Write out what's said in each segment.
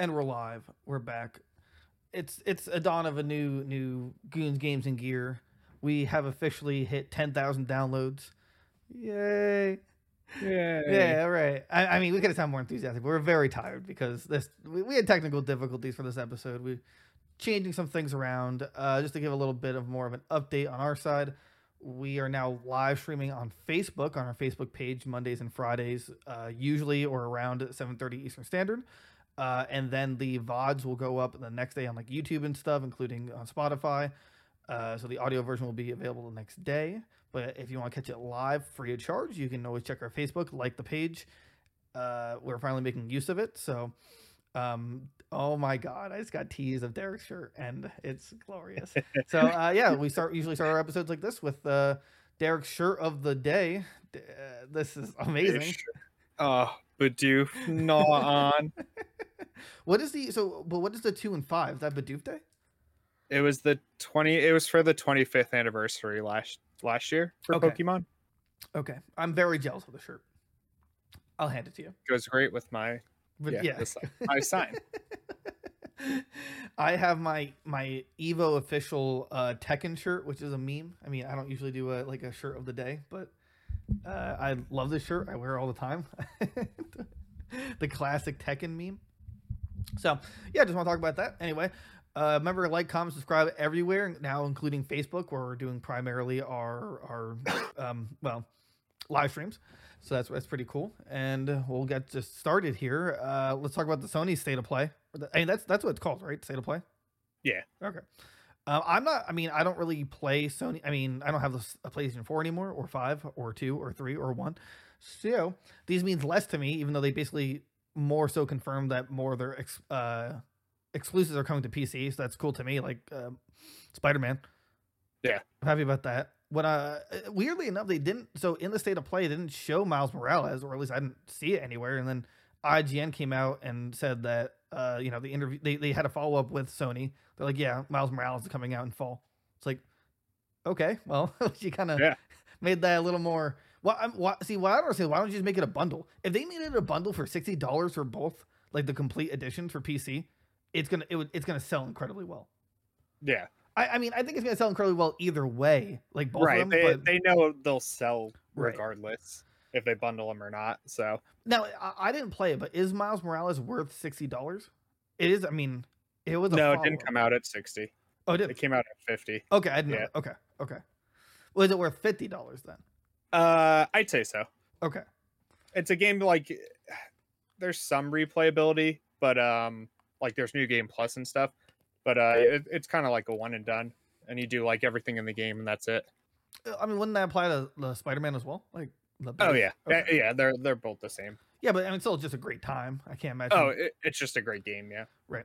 And we're live. We're back. It's it's a dawn of a new new Goons Games and Gear. We have officially hit ten thousand downloads. Yay! Yeah. Yeah, right. I, I mean, we could have sound more enthusiastic, but we're very tired because this we, we had technical difficulties for this episode. We changing some things around. Uh, just to give a little bit of more of an update on our side, we are now live streaming on Facebook on our Facebook page Mondays and Fridays, uh, usually or around 7:30 Eastern Standard. Uh, and then the VODs will go up the next day on like YouTube and stuff, including on Spotify. Uh, so the audio version will be available the next day. But if you want to catch it live, free of charge, you can always check our Facebook, like the page. Uh, we're finally making use of it. So, um, oh my God, I just got teased of Derek's shirt, and it's glorious. so, uh, yeah, we start usually start our episodes like this with uh, Derek's shirt of the day. Uh, this is amazing. Oh, Bidoof, gnaw on. What is the so? But what is the two and five? Is that Bidoof Day? It was the twenty. It was for the twenty fifth anniversary last last year for Okay. Pokemon. Okay, I'm very jealous of the shirt. I'll hand it to you. Goes great with my But yeah, yeah, my sign. I have my my Evo official uh, Tekken shirt, which is a meme. I mean, I don't usually do a like a shirt of the day, but uh, I love this shirt. I wear it all the time. the classic Tekken meme. So yeah, just want to talk about that. Anyway, uh, remember like, comment, subscribe everywhere now, including Facebook, where we're doing primarily our our um, well live streams. So that's that's pretty cool, and we'll get just started here. Uh, let's talk about the Sony state of play. I mean, that's that's what it's called, right? State of play. Yeah. Okay. Um, I'm not. I mean, I don't really play Sony. I mean, I don't have a PlayStation 4 anymore, or five, or two, or three, or one. So these means less to me, even though they basically more so confirmed that more of their ex, uh, exclusives are coming to PC. So that's cool to me. Like um, Spider Man. Yeah. I'm happy about that. What uh, weirdly enough, they didn't. So in the state of play, they didn't show Miles Morales, or at least I didn't see it anywhere. And then IGN came out and said that uh, you know, the interview they, they had a follow up with Sony. They're like, yeah, Miles Morales is coming out in fall. It's like, okay, well, you kind of Yeah. made that a little more. Well, I'm, why, see, what I don't understand, why don't you just make it a bundle? If they made it a bundle for sixty dollars for both, like the complete edition for PC, it's gonna it would it's gonna sell incredibly well. Yeah. I, I mean, I think it's gonna sell incredibly well either way, like both right. of them. They but they know they'll sell Right. regardless if they bundle them or not. So now I, I didn't play it, but is Miles Morales worth sixty dollars? It is. I mean, it was. A no, it didn't come out at sixty. Oh, it did. It came out at fifty. Okay, I didn't know. Yeah. Okay, okay. Was it worth fifty dollars then? Uh, I'd say so. Okay. It's a game like there's some replayability, but um, like there's new game plus and stuff. But uh, it, it's kind of like a one and done, and you do like everything in the game, and that's it. Uh, I mean, wouldn't that apply to the Spider Man as well? Like, the Oh yeah, Okay. yeah, yeah, they're they're both the same. yeah, but I mean, it's still just a great time. I can't imagine. Oh, it, it's just a great game, yeah. right.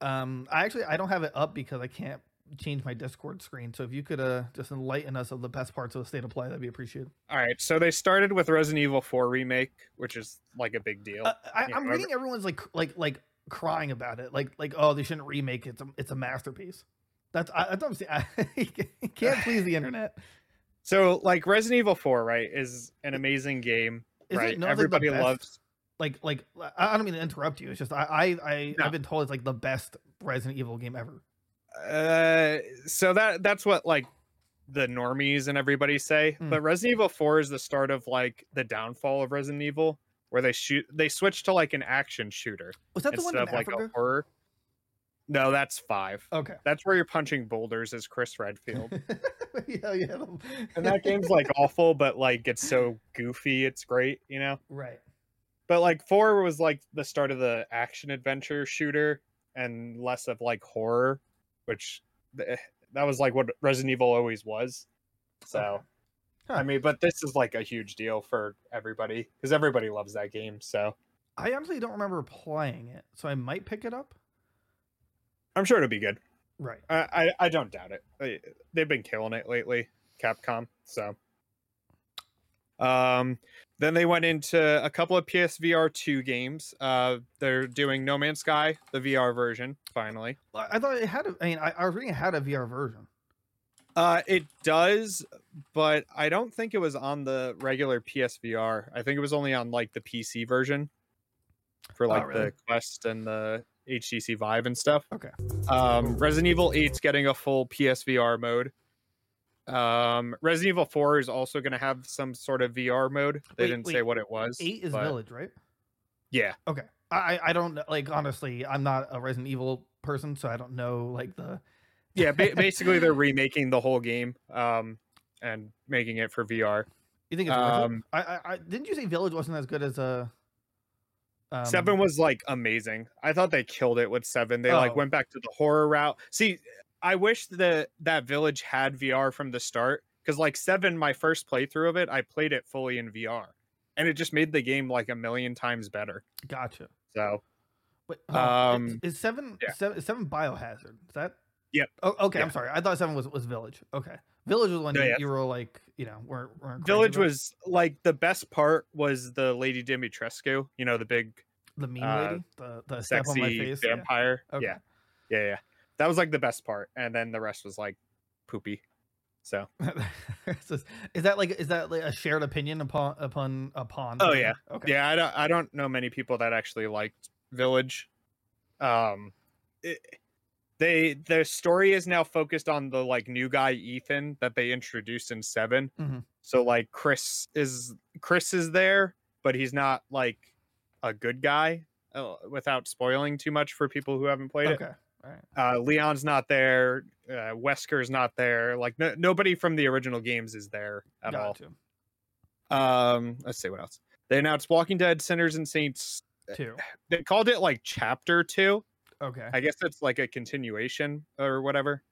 Um, I actually I don't have it up because I can't change my Discord screen. So if you could uh just enlighten us of the best parts of the state of play, that'd be appreciated. All right, so they started with Resident Evil 4 remake, which is like a big deal. Uh, I, I'm whatever. reading everyone's like like like crying about it, like like oh they shouldn't remake it. It's a, it's a masterpiece. That's I, what I'm saying. I can't please the internet. so like Resident Evil 4, right, is an amazing game, Is right? it not like Everybody loves. like like I I don't mean to interrupt you. It's just I I, I No. I've been told it's like the best Resident Evil game ever. Uh, so that that's what like the normies and everybody say. Mm. But Resident Evil 4 is the start of like the downfall of Resident Evil, where they shoot they switch to like an action shooter Was that the one of like Africa? a horror. No, that's five. Okay. That's where you're punching boulders as Chris Redfield. yeah, yeah. and that game's like awful, but like it's so goofy, it's great, you know. right. But like four was like the start of the action adventure shooter and less of like horror, which eh, that was like what Resident Evil always was. So. Huh. I mean, but this is like a huge deal for everybody because everybody loves that game. So I honestly don't remember playing it, so I might pick it up. I'm sure it'll be good. Right. I I, I don't doubt it. They, they've been killing it lately, Capcom. So um then they went into a couple of PSVR 2 games. Uh, they're doing No Man's Sky, the VR version, finally. I thought it had. A, I mean, I, I was reading it had a VR version. Uh, it does, but I don't think it was on the regular PSVR. I think it was only on like the PC version for like really? the Quest and the HTC Vive and stuff. Okay. Um, Resident Evil 8's getting a full PSVR mode. Um, Resident Evil 4 is also going to have some sort of VR mode. They Wait, didn't wait, say what it was. Eight is but- Village, right? Yeah. Okay. I I don't know- like honestly. I'm not a Resident Evil person, so I don't know like the. Yeah. Ba- basically, they're remaking the whole game um, and making it for VR. You think it's? Um, I, I I didn't you say Village wasn't as good as a. Um, seven was like amazing. I thought they killed it with seven. They like Oh. went back to the horror route. See, I wish that that village had VR from the start because like seven, my first playthrough of it, I played it fully in VR, and it just made the game like a million times better. Gotcha. So Wait. Um, is, is seven, yeah. seven is seven Biohazard? Is that? Yep. Oh, okay. I'm sorry. I thought seven was was Village. Okay. Village was when No, you, yeah. you were like, you know, weren't, weren't village about was like the best part was the Lady Dimitrescu. You know, the big the mean uh, lady, the the step on my sexy face. yeah. vampire. Okay. Yeah, yeah, yeah. That was like the best part, and then the rest was like poopy. So is that like is that like a shared opinion upon upon upon? Oh, yeah. Okay. Yeah, I don't I don't know many people that actually liked Village. Um it, they the story is now focused on the like new guy Ethan that they introduced in 7. Mhm. So like Chris is Chris is there, but he's not like a good guy uh, without spoiling too much for people who haven't played it. All right. Uh Leon's not there, uh, Wesker's not there. Like no, nobody from the original games is there at all. Gotcha. Um, let's see what else. They announced Walking Dead, Sinners and Saints. Two. They called it like Chapter Two. Okay. I guess it's like a continuation or whatever.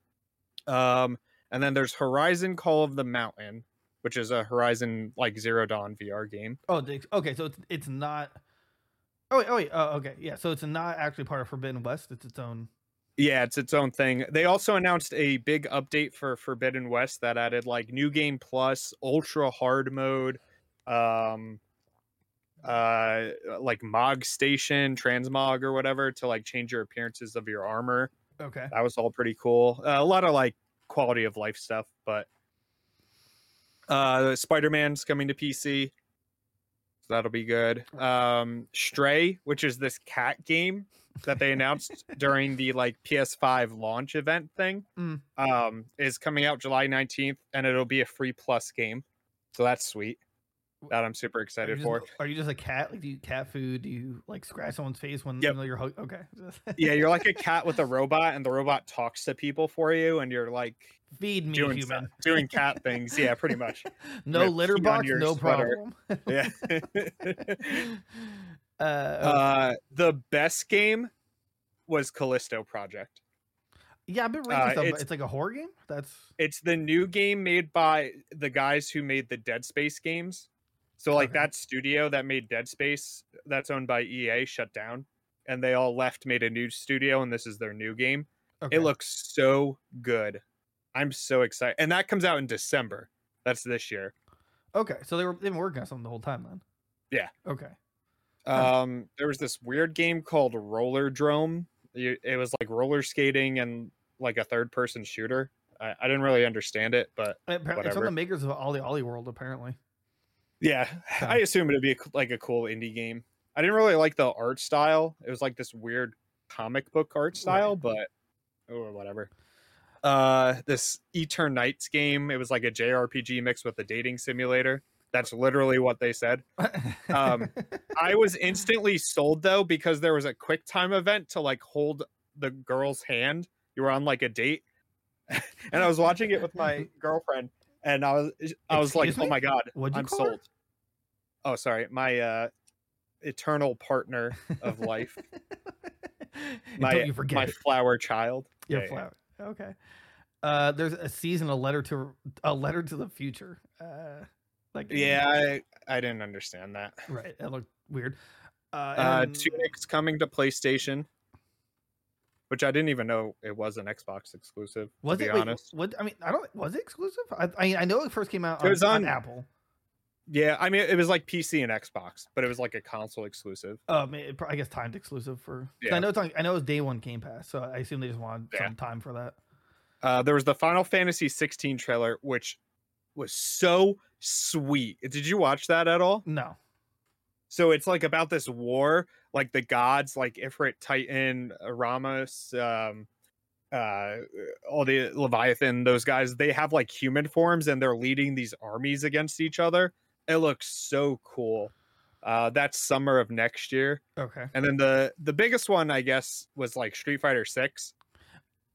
Um, and then there's Horizon Call of the Mountain, which is a Horizon like Zero Dawn VR game. Oh, okay. So it's it's not. Oh wait. Oh wait. Oh, okay. Yeah. So it's not actually part of Forbidden West. It's its own. Yeah, it's its own thing. They also announced a big update for Forbidden West that added like new game plus, ultra hard mode, um uh like Mog Station, Transmog or whatever to like change your appearances of your armor. Okay. That was all pretty cool. Uh, a lot of like quality of life stuff, but uh Spider-Man's coming to PC. So that'll be good. Um Stray, which is this cat game that they announced during the like PS5 launch event thing, Mm. um, is coming out July 19th and it'll be a free plus game. So that's sweet. That I'm super Are excited just, for. are you just a cat? Like, do you eat cat food? Do you like scratch someone's face when Yep. you're hug- okay? Yeah, you're like a cat with a robot and the robot talks to people for you and you're like Feed me, doing human. stuff, doing cat things. Yeah, pretty much. no litter box, no sweater. problem. Yeah. Uh, uh, the best game was Callisto Project. yeah, I've been reading uh, stuff. it's- It's, like a horror game. That's It's the new game made by the guys who made the Dead Space games. So like Okay. that studio that made Dead Space that's owned by EA shut down and they all left made a new studio and this is their new game. okay. It looks so good. I'm so excited. And that comes out in December. That's this year. okay. So they were they've been working on something the whole time then. Yeah. Okay. Um, there was this weird game called Rollerdrome. It was like roller skating and like a third person shooter. I, I didn't really understand it, but Appar- It's from the makers of OlliOlli World, apparently. yeah, Yeah. I assume it'd be a, like a cool indie game. I didn't really like the art style. It was like this weird comic book art style, but or whatever. Uh, this Eternights game. It was like a JRPG mixed with a dating simulator. That's literally what they said. Um, I was instantly sold though because there was a quick time event to like hold the girl's hand. You were on like a date, and I was watching it with my girlfriend, and I was I was like, Excuse oh my god, I'm call her? sold. Oh, sorry, my uh eternal partner of life, my you forget my it. flower child. Your Yeah, yeah. flower. Okay. Uh, there's a season, a letter to a letter to the future. Uh, like Yeah, I, I didn't understand that. right. It looked weird. Uh, Uh, Tunic's coming to PlayStation, which I didn't even know it was an Xbox exclusive. was to be it? Wait, honest. what? I mean, I don't. Was it exclusive? I, I, I know it first came out It on, was on on- Apple. Yeah, I mean it was like PC and Xbox, but it was like a console exclusive. Um, it, I guess timed exclusive for. 'cause I Yeah. know it's on, I know it's day one Game Pass, so I assume they just wanted Yeah. some time for that. Uh, there was the Final Fantasy 16 trailer, which was so sweet. Did you watch that at all? No. So it's like about this war, like the gods, like Ifrit, Titan, Ramos, um, uh, all the Leviathan, those guys, they have like human forms and they're leading these armies against each other. It looks so cool. Uh, that's summer of next year. Okay. And then the the biggest one, I guess, was like Street Fighter Six.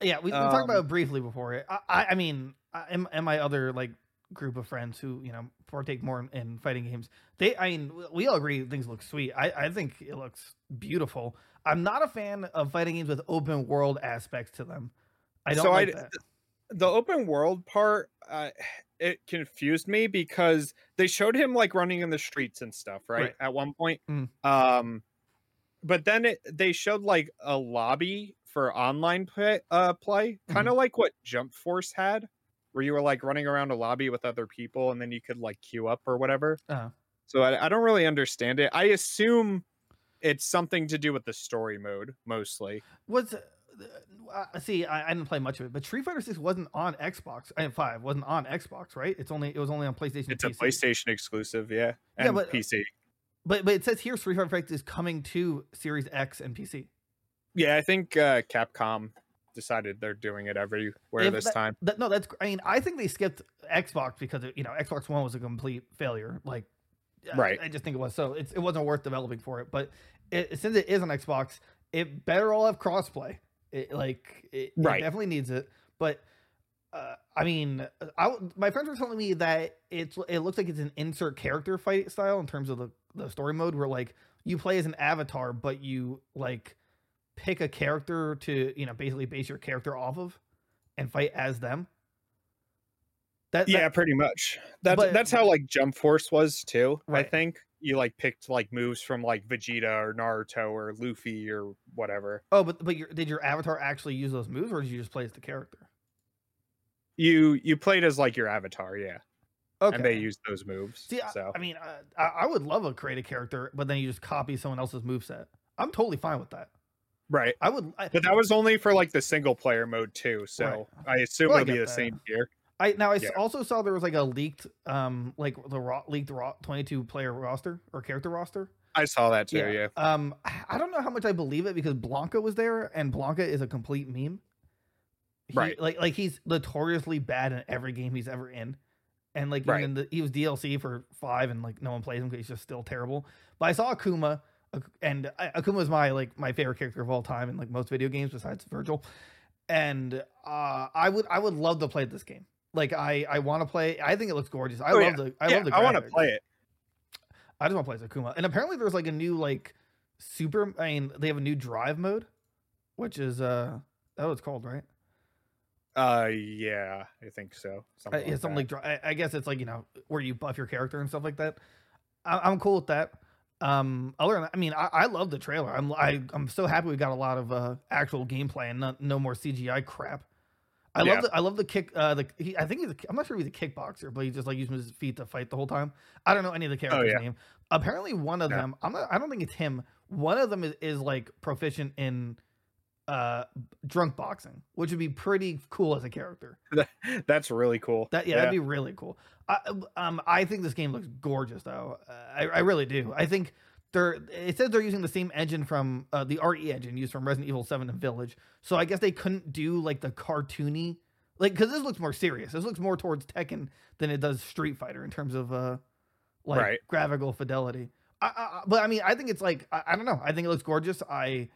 Yeah, we, we talked about Um, it briefly before. I, I, I mean, I, and, and my other like group of friends who you know partake more in, in fighting games, they, I mean, we all agree things look sweet. I, I think it looks beautiful. I'm not a fan of fighting games with open world aspects to them. I don't So like I- that. the open world part uh, it confused me because they showed him like running in the streets and stuff right, Right. at one point Mm. um but then it, they showed like a lobby for online play, uh, play kind of like what jump force had where you were like running around a lobby with other people and then you could like queue up or whatever Uh-huh. so I, I don't really understand it i assume it's something to do with the story mode mostly Was uh, see, I, I didn't play much of it, but Street Fighter Six wasn't on Xbox. I Five wasn't on Xbox, right? It's only it was only on PlayStation. and it's a playstation exclusive yeah Yeah, but- pc But but it says here Street Fighter Six is coming to Series X and PC. Yeah, I think uh, Capcom decided they're doing it everywhere If this that- time. That, no, that's. I mean, I think they skipped Xbox because it, you know Xbox One was a complete failure. Like, Right. I, just think it was. So it's, it wasn't worth developing for it. But it, since it is on Xbox, it better all have crossplay. It like it, it Right. definitely needs it. But uh, I mean, I my friends were telling me that it's it looks like it's an insert character fight style in terms of the the story mode where like you play as an avatar, but you like pick a character to you know basically base your character off of and fight as them. That, Yeah, that- pretty much. That's but- that's how like Jump Force was too. I think you like picked like moves from like Vegeta or Naruto or Luffy or whatever. oh, but but your, did your avatar actually use those moves, or did you just play as the character? You you played as like your avatar, yeah, Okay. and they used those moves. See, I, so I mean, I, I I would love a create a character, but then you just copy someone else's moveset. I'm totally fine with that. Right, I would. I, but that was only for like the single player mode too. So I assume Well, it'll be the that. same here. I now I Yeah. also saw there was like a leaked, um, like the raw, leaked raw 22 player roster or character roster. I saw that too. Yeah, Um, I don't know how much I believe it because Blanca was there, and Blanca is a complete meme. He- Right. Like, like he's notoriously bad in every game he's ever in, and like even Right. the, he was DLC for five, and like no one plays him because he's just still terrible. But I saw Akuma, Ak- and Akuma is my like my favorite character of all time in like most video games besides Virgil, and uh, I would I would love to play this game. Like I I want to play. I think it looks gorgeous. I Oh, love yeah. the I yeah, love the. I want to play it. I just want to play as Akuma. And apparently there's like a new like super I mean they have a new drive mode, which is uh that it's called, right? Uh, yeah, I think so. Uh, Something yeah, like something that. like I, I guess it's like, you know, where you buff your character and stuff like that. I, I'm cool with that. Um other than that, I mean I, I love the trailer. I'm I, I'm so happy we got a lot of uh actual gameplay and not, no more CGI crap. I Yeah. love the I love the kick uh the he, I think he's a, I'm not sure if he's a kickboxer, but he just like uses his feet to fight the whole time. I don't know any of the characters' Oh, yeah. name. Apparently one of Yeah. them I'm not I don't think it's him. One of them is, is like proficient in uh drunk boxing, which would be pretty cool as a character. That's really cool. That yeah, that'd be really cool. I, um, I think this game looks gorgeous though. Uh, I, I really do. I think they're. It says they're using the same engine from uh, the RE engine used from Resident Evil Seven and Village. So I guess they couldn't do like the cartoony, like because this looks more serious. This looks more towards Tekken than it does Street Fighter in terms of uh, like Right. graphical fidelity. I, I- but I mean, I think it's like I, I don't know. I think it looks gorgeous. I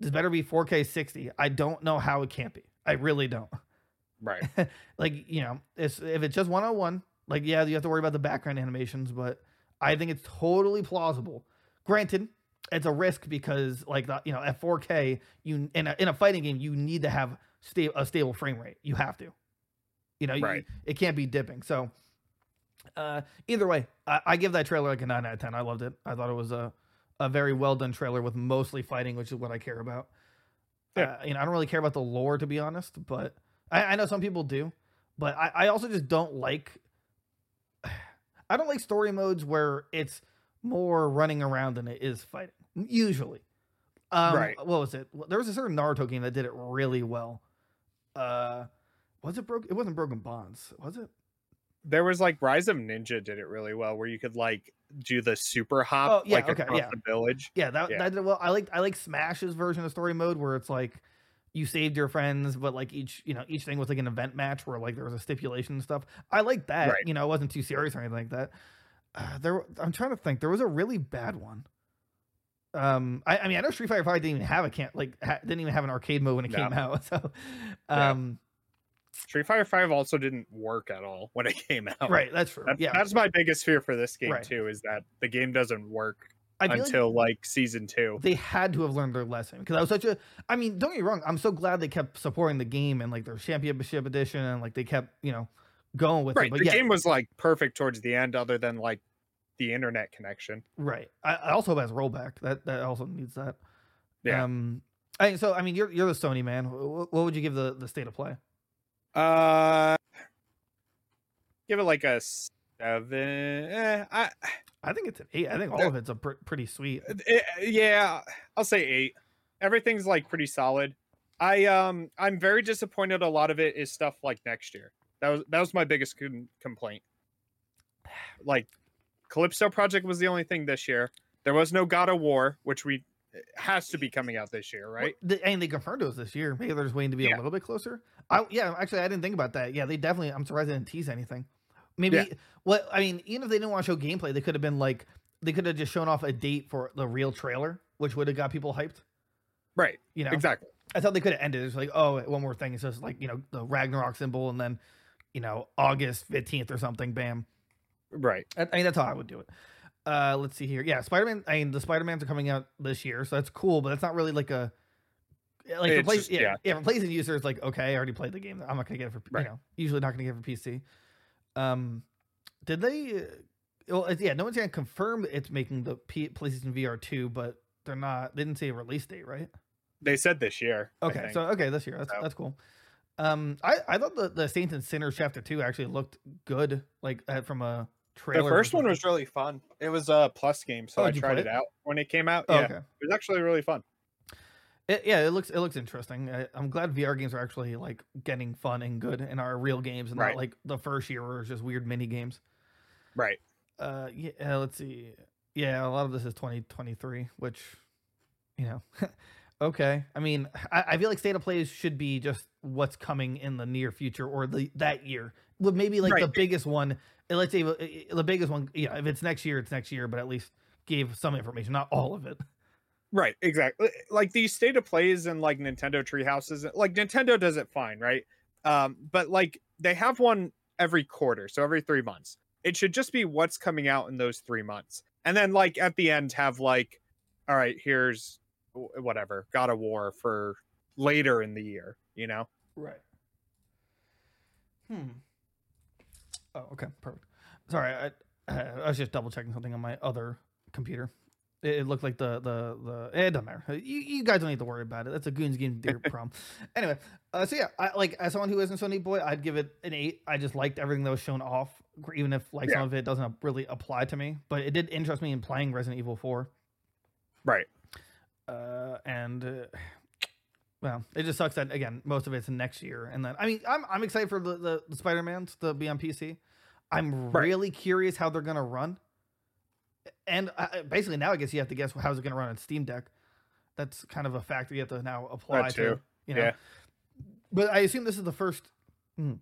this better be 4K 60. I don't know how it can't be. I really don't right. like you know it's if it's just 101 like yeah you have to worry about the background animations but i think it's totally plausible granted it's a risk because like the, you know at 4k you in a, in a fighting game you need to have sta- a stable frame rate you have to you know you- Right. it can't be dipping so uh either way I, I give that trailer like a 9 out of 10 i loved it i thought it was a a very well done trailer with mostly fighting which is what i care about Yeah. uh, you know i don't really care about the lore to be honest but I, I know some people do, but I, I also just don't like. I don't like story modes where it's more running around than it is fighting. Usually, um, Right. What was it? There was a certain Naruto game that did it really well. Uh, was it broke? It wasn't Broken Bonds, was it? There was like Rise of Ninja did it really well, where you could like do the super hop Oh, yeah, like okay, across yeah. the village. Yeah, that Yeah. that did well. I like I like Smash's version of story mode where it's like you saved your friends, but like each you know each thing was like an event match where like there was a stipulation and stuff. I like that. Right. You know, it wasn't too serious or anything like that. Uh, there, I'm trying to think. There was a really bad one. Um, I, I mean, I know Street Fighter Five didn't even have a can like ha- didn't even have an arcade mode when it No. came out. So, um, Street Fighter Five also didn't work at all when it came out. right, that's true. That's, yeah, that's my biggest fear for this game Right. too, is that the game doesn't work feel like until like season two. they had to have learned their lesson because I was such a. I mean, don't get me wrong. I'm so glad they kept supporting the game and like their championship edition and like they kept you know going with Right. it. But the yeah, game was like perfect towards the end, other than like the internet connection. right. I, I also has rollback. That that also needs that. Yeah. Um. I, so I mean, you're you're the Sony man. What, what would you give the the state of play? Uh, give it like a seven. Eh, I, I think it's an eight. I think all of it's a pr- pretty sweet. it, yeah, I'll say eight. Everything's like pretty solid. I um, I'm very disappointed. A lot of it is stuff like next year. That was that was my biggest con- complaint. Like, Calypso Project was the only thing this year. There was no God of War, which we has to be coming out this year, right? They- and they confirmed it was this year. Maybe they're just waiting to be Yeah. a little bit closer. I yeah, actually, I didn't think about that. Yeah, they definitely. I'm surprised they didn't tease anything. Maybe Yeah. what I mean, even if they didn't want to show gameplay, they could have been like they could have just shown off a date for the real trailer, which would have got people hyped. Right. You know, Exactly. I thought they could have ended. It's like, oh, one more thing. It's just like you know the Ragnarok symbol, and then you know August fifteenth or something. Bam. Right. I, I mean, that's how I would do it. Uh, let's see here. Yeah, Spider Man. I mean, the Spider Mans are coming out this year, so that's cool. But that's not really like a like It's replace. just- yeah, yeah. yeah, replacing user is like okay, I already played the game. I'm not gonna get it for Right. you know. Usually not gonna get it for PC. Um, did they? uh, Well, yeah, no one's gonna confirm it's making the P- PlayStation VR two, but they're not. They didn't say a release date, right? They said this year. Okay, so okay, this year that's So- that's cool. Um, I I thought the the Saints and Sinners chapter two actually looked good, like from a the trailer. first one was really fun. It was a plus game, so Oh, I tried it it? out when it came out. Oh, yeah, okay. it was actually really fun. It, yeah, it looks it looks interesting. I, I'm glad VR games are actually like getting fun and good and are real games and Right. not like the first year where it's just weird mini games. Right. Uh, yeah, let's see. Yeah, a lot of this is 2023, which, you know, okay. I mean, I, I feel like state of plays should be just what's coming in the near future or the that year. Well, maybe like the biggest one. Uh, Let's say uh, uh, the biggest one. Yeah, if it's next year, it's next year, but at least gave some information, not all of it. Right, exactly. Like these state of plays and like Nintendo treehouses, like Nintendo does it fine, right? Um, but like they have one every quarter, so every three months. It should just be what's coming out in those three months, and then like at the end have like, all right, here's whatever God of War for later in the year, you know? Right. Hmm. Oh, okay, perfect. Sorry, I, I was just double checking something on my other computer. It, it looked like the the the. It doesn't matter. You, you guys don't need to worry about it. That's a goons game deer problem. Anyway, uh, so yeah, I like as someone who isn't Sony boy, I'd give it an eight. I just liked everything that was shown off, even if like some of it doesn't really apply to me. But it did interest me in playing Resident Evil Four. Right. uh, and uh, well, it just sucks that again most of it's next year, and then I mean I'm I'm excited for the the, the Spider Mans to be on PC. I'm Right. really curious how they're gonna run, and uh, basically now I guess you have to guess how's it gonna run on Steam Deck. That's kind of a factor you have to now apply to. You know, Yeah. but I assume this is the first. hmm.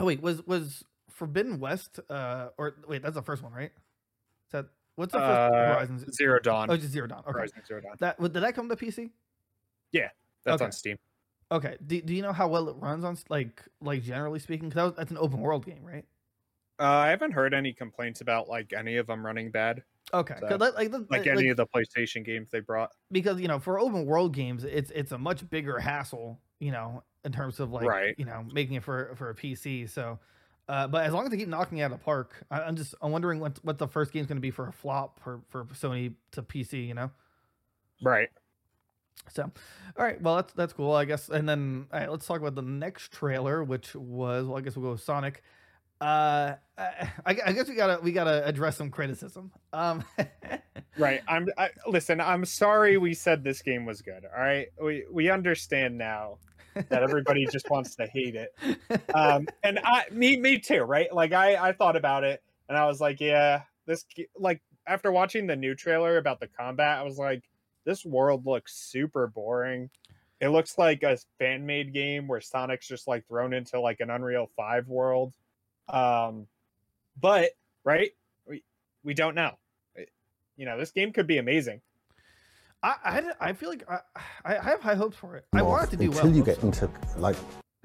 Oh wait, was was Forbidden West? Uh, or wait, that's the first one, right? Is that what's the first Uh, Horizon? Zero Dawn. Oh, just Zero Dawn. Okay, Horizon Zero Dawn. that did that come to PC? That's okay. on Steam. Okay. Do, do you know how well it runs on like like generally speaking? Because that that's an open world game, right? Uh, I haven't heard any complaints about like any of them running bad, Okay, So, like, like like- any of the PlayStation games they brought. because you know for open world games, it's it's a much bigger hassle, you know, in terms of like Right. you know making it for for a PC. So, uh, but as long as they keep knocking it out of the park, I, I'm just I'm wondering what what the first game's going to be for a flop for for Sony to PC. You know. Right. So, all right, well that's that's cool, I guess. And then all right, let's talk about the next trailer, which was well, I guess we'll go with Sonic. Uh, I, I guess we gotta we gotta address some criticism. Um, Right. I'm I, listen, I'm sorry we said this game was good. All right. We we understand now. that everybody just wants to hate it. Um, and I, me, me too, right? Like I, I thought about it, and I was like, yeah, this, like after watching the new trailer about the combat, I was like, this world looks super boring. It looks like a fan made game where Sonic's just like thrown into like an Unreal 5 world. Um, but right, we we don't know. You know, this game could be amazing. I, I, I feel like I, I have high hopes for it. I want it to do until well. you get into like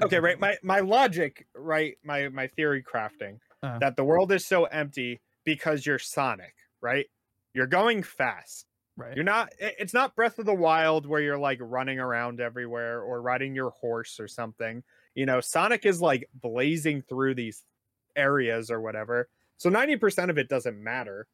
Okay, right. My my logic, right? My my theory crafting Uh-huh. that the world is so empty because you're Sonic, right? You're going fast. Right. You're not. It's not Breath of the Wild where you're like running around everywhere or riding your horse or something. You know, Sonic is like blazing through these areas or whatever. So ninety percent of it doesn't matter.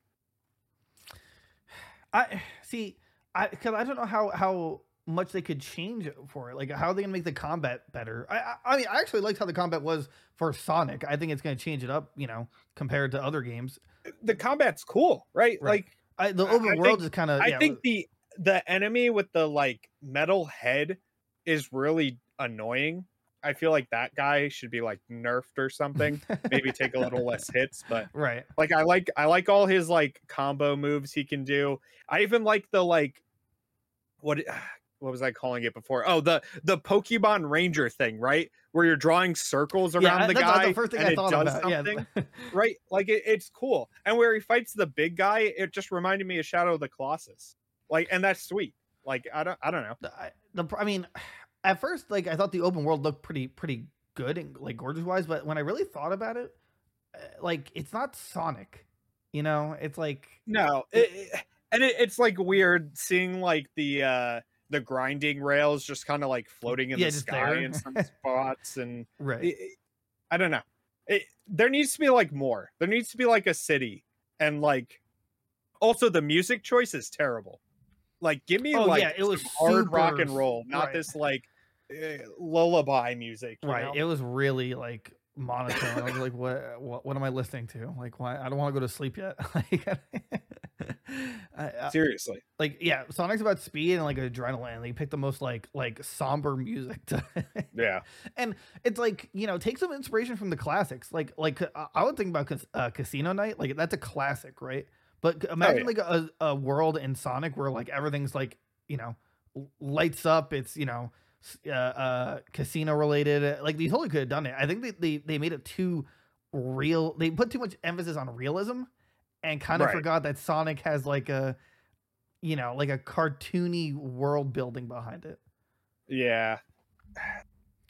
I see. I because I don't know how how much they could change it for it. Like how are they gonna make the combat better? I I, I mean I actually liked how the combat was for Sonic. I think it's gonna change it up. You know, compared to other games. The combat's cool, right? Right. Like I, the open I world think- is kind of. I yeah, think the the enemy with the like metal head is really annoying. I feel like that guy should be like nerfed or something. Maybe take a little less hits, but right. like I like I like all his like combo moves he can do. I even like the like what what was I calling it before? Oh, the the Pokemon Ranger thing, right? Where you're drawing circles around yeah, the that's guy the first thing and I it thought does about. something, Yeah. right? Like it, it's cool. And where he fights the big guy, it just reminded me of Shadow of the Colossus. Like, and that's sweet. Like I don't I don't know. the, I, the I mean, at first, like I thought the open world looked pretty pretty good and like gorgeous wise, but when I really thought about it, uh, like it's not Sonic. You know, it's like No, it, and it, it's like weird seeing like the uh the grinding rails just kind of like floating in Yeah, the sky there. in some spots and right. it- I don't know. It, there needs to be like more. There needs to be like a city, and like also the music choice is terrible. Like, give me Oh, like yeah, it was hard rock and roll, not right. this like eh, lullaby music. you right know? it was really like monotone i was like what, what what am i listening to like why i don't want to go to sleep yet like I, I, Seriously, like yeah sonic's about speed and like adrenaline. They pick the most like like somber music to yeah, and it's like you know take some inspiration from the classics. Like like uh, i would think about uh, casino night. Like that's a classic right? But c- imagine yeah. like a, a world in sonic where like everything's like you know lights up. It's you know uh, uh casino related. Like they totally could have done it. I think they, they they made it too real. They put too much emphasis on realism and kind of Right. forgot that sonic has like a you know like a cartoony world building behind it yeah.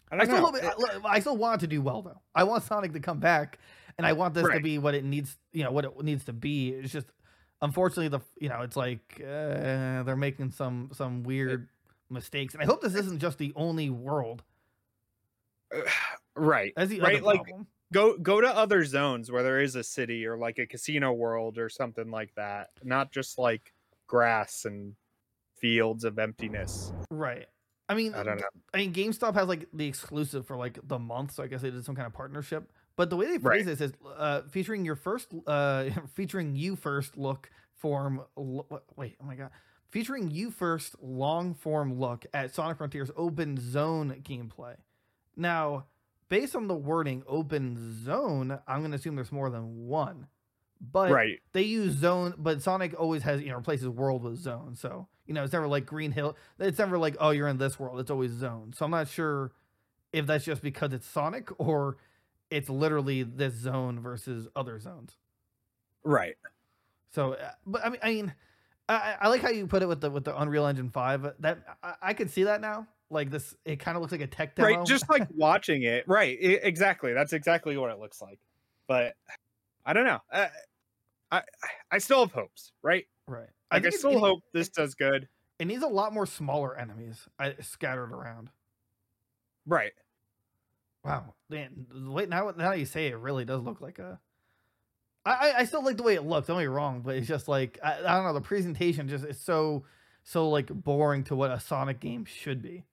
I I still, hope it, I, I still want it to do well though. I want Sonic to come back, and I want this to be what it needs. You know what it needs to be. It's just unfortunately the you know it's like uh, they're making some some weird mistakes, and I hope this isn't just the only world. right, That's the right. other Like problem. Go go to other zones where there is a city or like a casino world or something like that not just like grass and fields of emptiness right. I mean, i don't know I mean, GameStop has like the exclusive for like the month, so I guess they did some kind of partnership. But the way they phrase Right. this is uh, featuring your first, uh, featuring you first look form. Lo- wait, oh my god, featuring you first long form look at Sonic Frontiers open zone gameplay. Now, based on the wording open zone, I'm gonna assume there's more than one. But right they use zone, but Sonic always has you know replaces world with zone. So you know it's never like Green Hill. It's never like oh you're in this world. It's always zone. So I'm not sure if that's just because it's Sonic or it's literally this zone versus other zones. right So, uh, but I mean, I mean, I, I- I like how you put it with the with the Unreal Engine Five. That I, I could see that now. Like this, it kind of looks like a tech demo. right just like watching it right e- exactly that's exactly what it looks like but i don't know uh, i i still have hopes right right. like i, it- still it, hope this does good it needs a lot more smaller enemies scattered around. right Wow, man! Wait, now now you say it, it really does look like a. I I, I still like the way it looks. Don't get me wrong, but it's just like I, I don't know. The presentation just is so so like boring to what a Sonic game should be.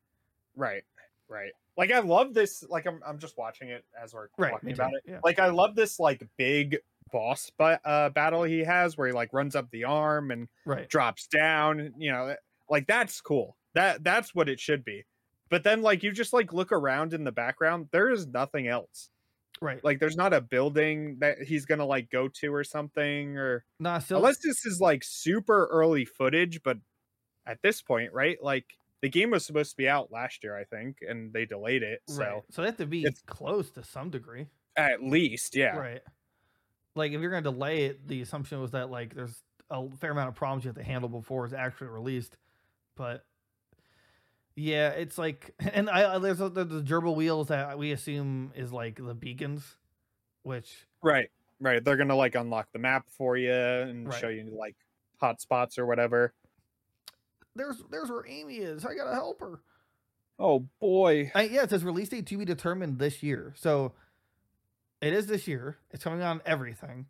Right right like i love this like i'm, I'm just watching it as we're Right, talking about it yeah. like i love this like big boss ba- uh, battle he has where he like runs up the arm and Right. drops down you know like that's cool that that's what it should be but then like you just like look around in the background, there is nothing else. Right. Like there's not a building that he's gonna like go to or something, or nah, still unless this is like super early footage. But at this point, right? Like the game was supposed to be out last year, I think, and they delayed it. So right. So they have to be it's- close to some degree. at least, yeah, Right. Like if you're gonna delay it, the assumption was that like there's a fair amount of problems you have to handle before it's actually released. But yeah, it's like and I there's a, the gerbil wheels that we assume is like the beacons, which right, right. They're gonna like unlock the map for you and Right. show you like hot spots or whatever. There's there's where Amy is. I gotta help her. Oh boy, I, yeah, it says release date to be determined this year. So it is this year. It's coming on everything.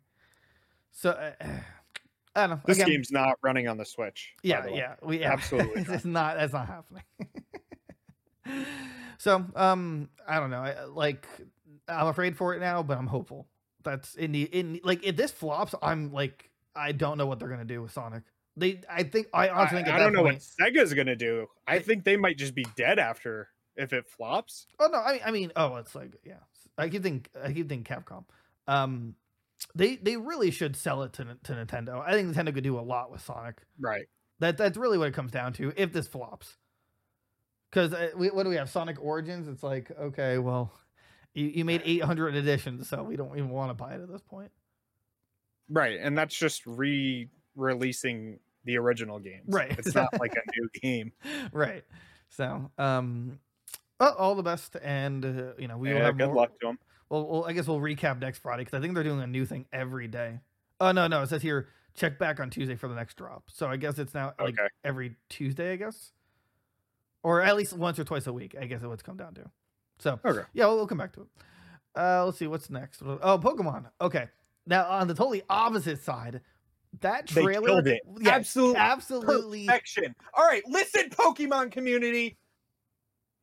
So uh, I don't know. this Again, game's not running on the Switch. yeah, the yeah, we yeah. Absolutely it's just not. That's not happening. so um, I don't know. I, like I'm afraid for it now, but I'm hopeful. That's in the in like if this flops, I'm like I don't know what they're gonna do with Sonic. They, I think, I honestly I, think at I that don't know point, what Sega's gonna do. I They- think they might just be dead after if it flops. Oh no, I mean, I mean, oh, it's like yeah. I keep thinking, I keep thinking Capcom. Um, they they really should sell it to to Nintendo. I think Nintendo could do a lot with Sonic. Right. That that's really what it comes down to. If this flops, because uh, we, what do we have? Sonic Origins. It's like okay, well, you, you made 800 editions, so we don't even want to buy it at this point. Right. And that's just re-releasing the original games. Right. It's not like a new game. right. So, um, well, all the best, and uh, you know we will have good more. luck to them. Well, well, I guess we'll recap next Friday because I think they're doing a new thing every day. Oh no, no, it says here check back on Tuesday for the next drop. So I guess it's now like Okay. every Tuesday, I guess, or at least once or twice a week. I guess it would come down to. So Okay. yeah, we'll, we'll come back to it. Uh, let's see what's next. Oh, Pokemon. Okay, now on the totally opposite side, that trailer, killed it. yeah, Absolute absolutely. Perfection. All right, listen, Pokemon community.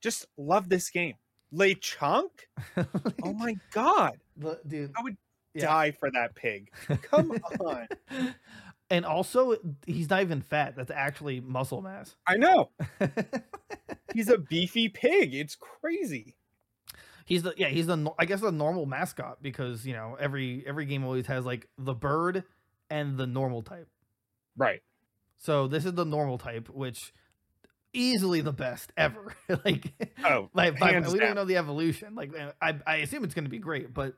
Just love this game. Lechonk, Oh my god. Dude, I would Yeah. die for that pig. Come on. and also, he's not even fat. That's actually muscle mass. I know. He's a beefy pig. It's crazy. he's the yeah he's the I guess the normal mascot because you know every every game always has like the bird and the normal type. Right. So this is the normal type, which easily the best ever. like Oh, like by- we don't know the evolution. Like I I assume it's going to be great, but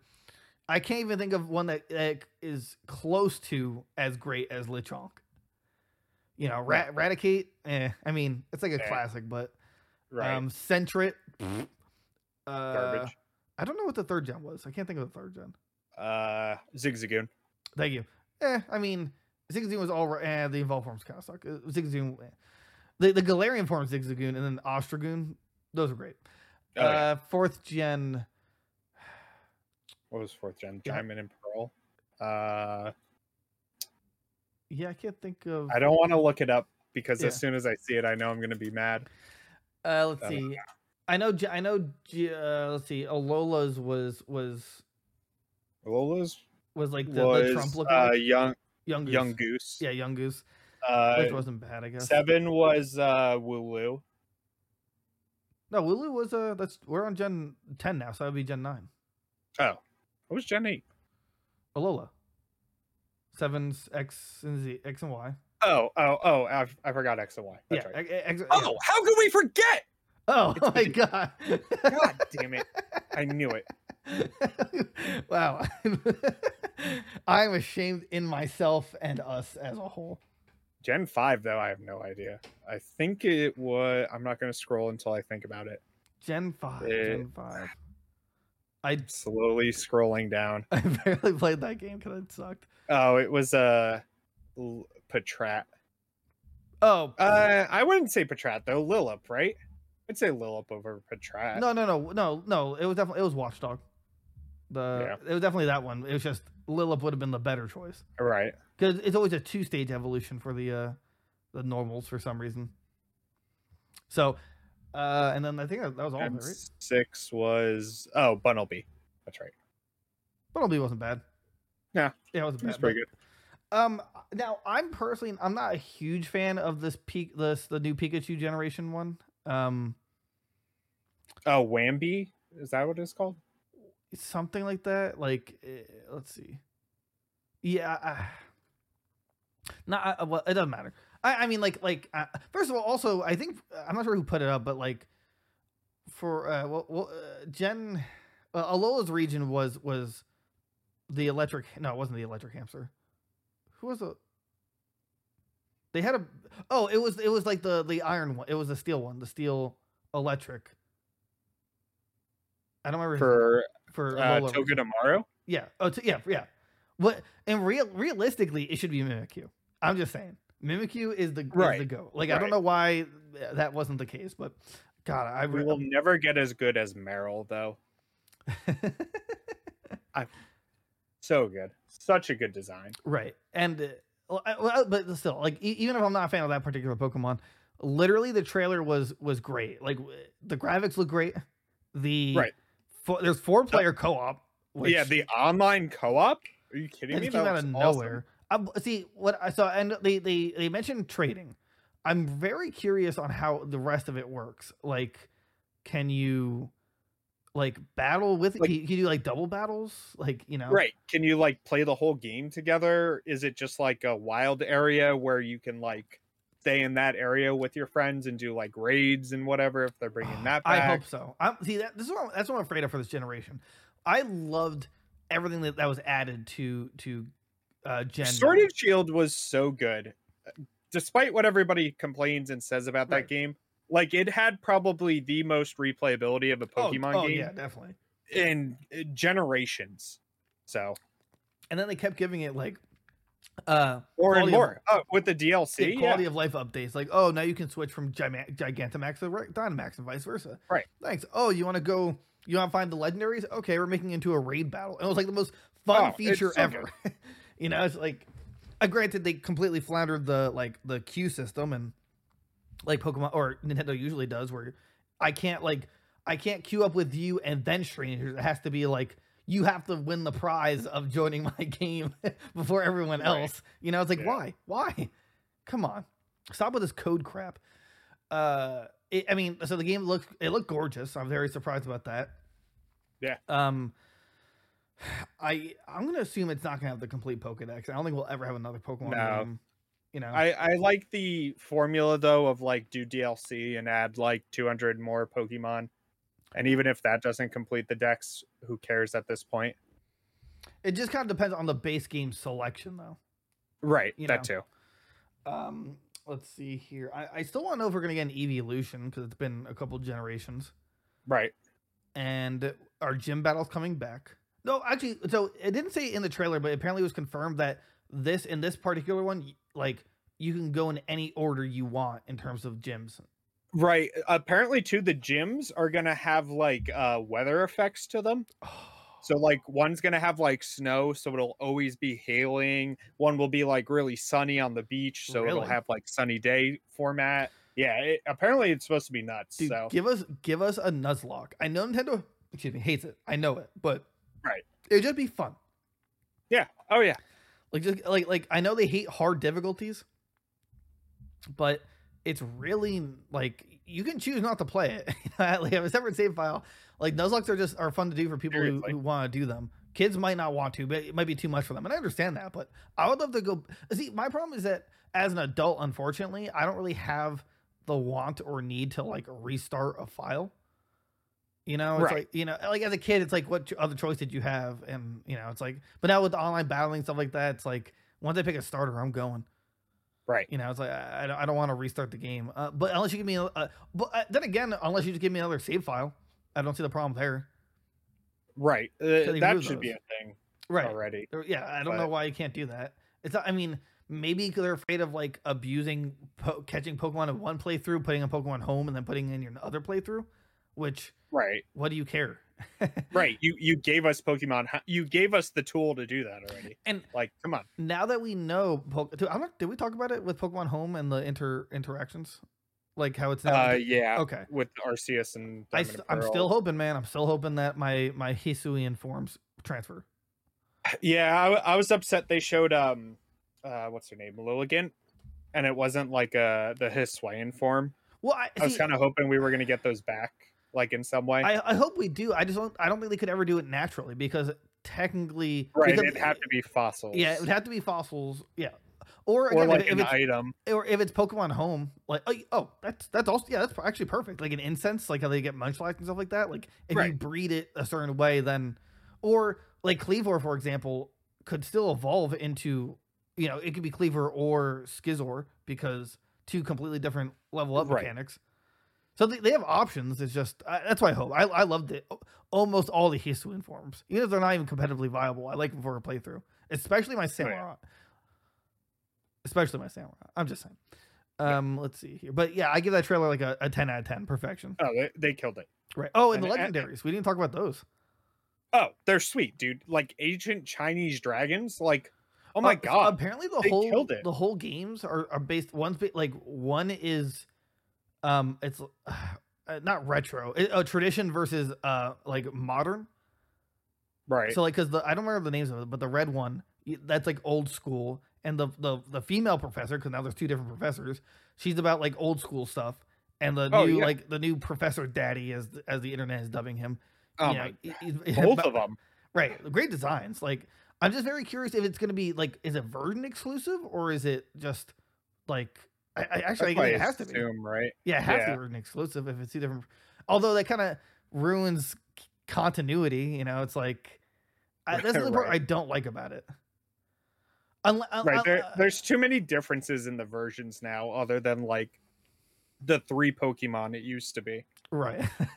I can't even think of one that, that is close to as great as Lechonk. You know, Ra- Raticate. Eh, I mean, it's like a Eh. classic, but right. um, Sentret. Uh, Garbage. I don't know what the third gen was. I can't think of the third gen. Uh, Zigzagoon. Thank you. Eh, I mean, Zigzagoon was all right. Eh, the evolved forms kind of suck. Uh, Zigzagoon, eh. the the Galarian form Zigzagoon, and then Obstagoon. Those are great. Oh, yeah. uh, fourth gen. What was fourth gen? yeah. Diamond and Pearl. Uh, Yeah, I can't think of. I don't want to look it up because Yeah. as soon as I see it, I know I'm going to be mad. Uh, let's Uh, see. I know. I know. Uh, let's see. Alola's was was Lola's was like the, was the Trump look. uh, young Yungoos. young goose. Yeah, Yungoos, Uh, which wasn't bad, I guess. seven was uh, Wooloo. No, Wooloo was uh that's we're on Gen ten now, so that'd be Gen nine. Oh, what was Gen eight? Alola. Sevens X and Z X and Y. Oh, oh, oh! I, I forgot X and Y. That's yeah, right. X- X- yeah. Oh, how could we forget? Oh It's my god. God damn it! I knew it. wow. I'm ashamed in myself and us as a whole. Gen five, though, I have no idea. I think it was. I'm not going to scroll until I think about it. Gen 5. Eh. Gen 5. I Slowly scrolling down. I barely played that game because it sucked. Oh, it was uh, L- Patrat. Oh, Uh, I wouldn't say Patrat though. Lilip, right? I'd say Lilip over Patrat. no, no, no, no, no. It was definitely it was Watchog. The it was definitely that one. It was just Lilip would have been the better choice Right. because it's always a two stage evolution for the uh the normals for some reason. So, uh, and then I think that, that was all of it, right? six was oh Bunnelby. That's right. Bumblebee wasn't bad. Yeah, yeah, it wasn't It was pretty but- good. Um, now I'm personally I'm not a huge fan of this peak this the new Pikachu generation one. Um, Oh, Wambi is that what it's called? Something like that. Like, eh, let's see. Yeah, not uh, well. It doesn't matter. I, I mean, like, like uh, first of all, also, I think I'm not sure who put it up, but like, for uh, well, well uh, Jen, uh, Alola's region was was the electric. No, it wasn't the electric hamster. Who was the? They had a. Oh, it was it was like the the iron one. It was the steel one, the steel electric. I don't remember For for uh, Toga. Tomorrow? Yeah. Oh, yeah, yeah. What and real realistically, it should be Mimikyu. I'm just saying, Mimikyu is the is the go. Like I don't know why that wasn't the case, but God, I We will never get as good as Meryl, though. I, So good. Such a good design. right. And uh, well, but still, like even if I'm not a fan of that particular Pokemon, literally the trailer was was great. Like the graphics look great. The Right. Four, there's four player co-op. Yeah, the online co-op? Are you kidding me? came That out of looks awesome. nowhere. Um, see what I saw, and they they they mentioned trading. I'm very curious on how the rest of it works. Like, can you like battle with? Like- can, you, can you do like double battles? Like you know, Right. Can you like play the whole game together? Is it just like a wild area where you can like stay in that area with your friends and do like raids and whatever if they're bringing that back. I hope so. I'm see that this is what, that's what I'm afraid of for this generation. I loved everything that, that was added to to uh Gen. Sword and Shield was so good. Despite what everybody complains and says about that Right. game, like it had probably the most replayability of a Oh, Pokemon oh, game yeah, definitely. in uh, generations. So, And then they kept giving it like uh or and Quality of- more oh, with the DLC. quality Yeah. of life updates. Like, oh, now you can switch from Gima- Gigantamax to Dynamax and vice versa. Right. Thanks. Oh, you want to go? You want to find the legendaries? Okay, we're making it into a raid battle. And it was like the most fun Oh, feature so ever. you know, it's like, uh, granted, they completely floundered the like the queue system and like Pokemon or Nintendo usually does, where I can't like I can't queue up with you and then strangers. It has to be like you have to win the prize of joining my game before everyone Right. else. You know, it's like Yeah. why? Why? Come on. Stop with this code crap. Uh it, I mean, so the game looked it looked gorgeous. I'm very surprised about that. Yeah. Um I I'm gonna assume it's not gonna have the complete Pokedex. I don't think we'll ever have another Pokemon No. game. You know, I, I like the formula though of like do DLC and add like 200 more Pokemon. And even if that doesn't complete the decks, who cares at this point? it just kind of depends on the base game selection, though. Right, You that know. too. Um, let's see here. I, I still want to know if we're gonna get an evolution because it's been a couple generations, Right. and our gym battles coming back. No, actually, so it didn't say in the trailer, but apparently it was confirmed that this in this particular one, like you can go in any order you want in terms of gyms. Right. Apparently too the gyms are going to have like uh weather effects to them. So like one's going to have like snow so it'll always be hailing. One will be like really sunny on the beach so it'll have like sunny day format. Yeah, it, apparently it's supposed to be nuts. Dude, so give us give us a Nuzlocke. I know Nintendo, excuse me, hates it. I know it, but Right. it'd just be fun. yeah. Oh yeah. Like just like like I know they hate hard difficulties, but it's really like you can choose not to play it. like have a separate save file. Like Nuzlockes are just are fun to do for people who, Seriously. who want to do them. Kids might not want to, but it might be too much for them, and I understand that. But I would love to go. See, my problem is that as an adult, unfortunately, I don't really have the want or need to like restart a file. You know, it's Right. like you know, like as a kid, it's like what other choice did you have? And you know, it's like, but now with the online battling stuff like that, it's like once I pick a starter, I'm going. Right. You know, it's like I, I don't, I don't want to restart the game. Uh, but unless you give me, a, uh, but uh, then again, unless you just give me another save file, I don't see the problem there. Right. Uh, that should be a thing Right. already. Yeah, I don't know why you can't do that. It's not, I mean, maybe they're afraid of like abusing po- catching Pokemon in one playthrough, putting a Pokemon home, and then putting in your other playthrough. Which, Right. what do you care? Right. You you gave us Pokemon. You gave us the tool to do that already. And Like, come on. now that we know, po- dude, I'm not, did we talk about it with Pokemon Home and the inter interactions, like how it's now? Uh, yeah. okay. With Arceus and I, st- and I'm still hoping, man. I'm still hoping that my my Hisuian forms transfer. Yeah, I was upset they showed um, uh, what's her name, Lilligant, and it wasn't like uh the Hisuian form. Well, I, I was kind of hoping we were gonna get those back. Like in some way. I, I hope we do. I just don't. I don't think they could ever do it naturally because technically, right, because- it'd have to be fossils. Yeah, it would have to be fossils. Yeah, or, or like if, an if it's, item. or if it's Pokemon Home, like oh, oh, that's that's also yeah, that's actually perfect. Like an incense, like how they get Munchlax and stuff like that. Like if you breed it a certain way, then or like Kleavor, for example, could still evolve into you know it could be Kleavor or Scizor because two completely different level up Right. mechanics. So they, they have options. It's just I, that's why I hope. I I loved it. Almost all the Hisuian forms, even if they're not even competitively viable, I like them for a playthrough. Especially my Samurott. Especially my Samurott. I'm just saying. Yeah. Um, let's see here, but yeah, I give that trailer like a, a 10 out of 10, perfection. Oh, they, they killed it. Right. Oh, and the And- and- legendaries. We didn't talk about those. Oh, they're sweet, dude. Like ancient Chinese dragons. Like, oh my Uh, so god. apparently the whole the whole games are, are based one's like one is um it's uh, not retro it, uh, tradition versus uh like modern right. so like because the i don't remember the names of it but the red one that's like old school and the the, the female professor because now there's two different professors she's about like old school stuff and the Oh, new yeah. like the new professor daddy as as the internet is dubbing him oh you my. know, he- he's- Both about- of them. Right. Great designs. Like I'm just very curious if it's going to be like is it version exclusive or is it just like I, I actually I That's it has to be. right? Yeah, it has to be an exclusive if it's two different. Although that kind of ruins continuity. You know, it's like I, that's the part I don't like about it. Unle- Right. uh, There, uh, there's too many differences in the versions now, other than like the three Pokemon it used to be. Right.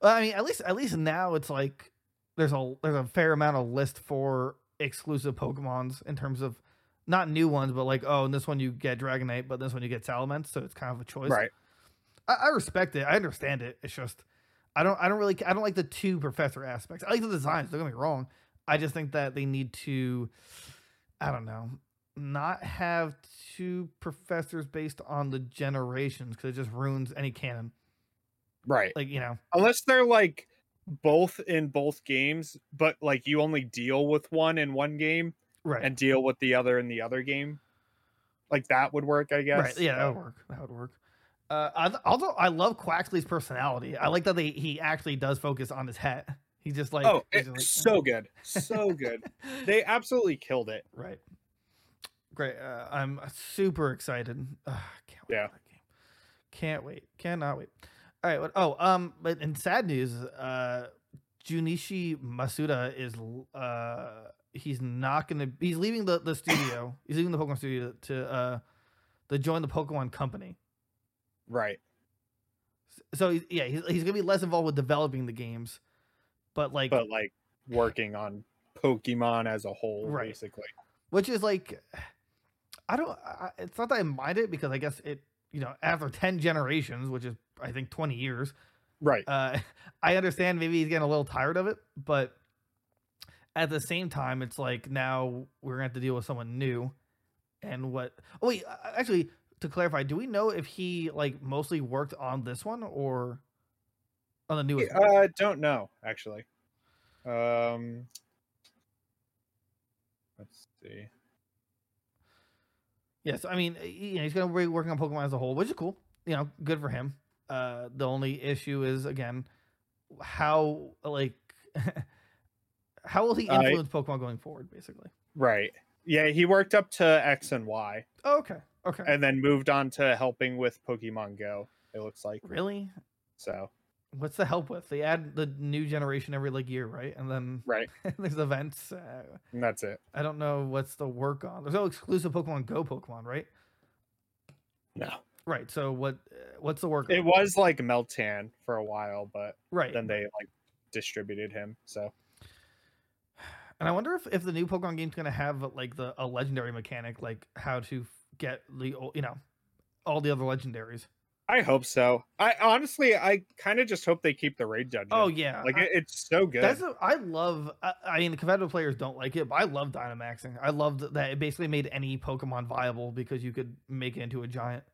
well, I mean, at least at least now it's like there's a there's a fair amount of list for exclusive Pokemons in terms of not new ones, but like oh, in this one you get Dragonite, but this one you get Salamence, so it's kind of a choice. Right. I, I respect it. I understand it. It's just I don't I don't really I don't like the two professor aspects. I like the designs. Don't get me wrong. I just think that they need to I don't know not have two professors based on the generations because it just ruins any canon. Right. Like you know, Unless they're like both in both games, but like you only deal with one in one game right? and deal with the other in the other game. Like that would work, I guess. Right. Yeah, that would work. That would work. Uh, I, although I love Quaxly's personality, I like that they, he actually does focus on his hat. He's just like, Oh, it's just like- so good. So good. They absolutely killed it. right. Great. Uh, I'm super excited. Uh, can't wait Yeah. for that game. Can't wait. Cannot wait. All right. What, oh, um, but in sad news, uh, Junichi Masuda is uh he's not gonna he's leaving the the studio. he's leaving the Pokemon studio to uh to join the Pokemon company. Right. so he's, yeah, he's, he's gonna be less involved with developing the games, but like, But like working on Pokemon as a whole, Right. basically. which is like, I don't. I, it's not that I mind it because I guess it, you know, after ten generations, which is I think twenty years, Right. uh, I understand maybe he's getting a little tired of it, but at the same time, it's like now we're gonna have to deal with someone new, and what? Oh wait, actually, to clarify, do we know if he like mostly worked on this one or on the newest? I Uh, don't know actually. Um, let's see. Yes, I mean, you know, he's to be working on Pokemon as a whole, which is cool. You know, good for him. Uh, the only issue is again, how like how will he Uh, influence Pokemon going forward? Basically. Right. Yeah, he worked up to X and Y, Oh, okay. Okay. and then moved on to helping with Pokemon Go. It looks like really? so. What's the help with? They add the new generation every like year, right? And then Right. there's events. Uh, And that's it. I don't know what's the work on. There's no exclusive Pokemon Go Pokemon, right? No. Right. So what? Uh, what's the work? It on? was like Meltan for a while, but right. then they like distributed him. So And I wonder if, if the new Pokemon game's gonna have like the a legendary mechanic, like how to get the you know all the other legendaries. I hope so. I honestly, I kind of just hope they keep the raid dungeon. Oh yeah, like I, it, it's so good. that's a, I love. I, I mean, the competitive players don't like it, but I love Dynamaxing. I loved that it basically made any Pokemon viable because you could make it into a giant.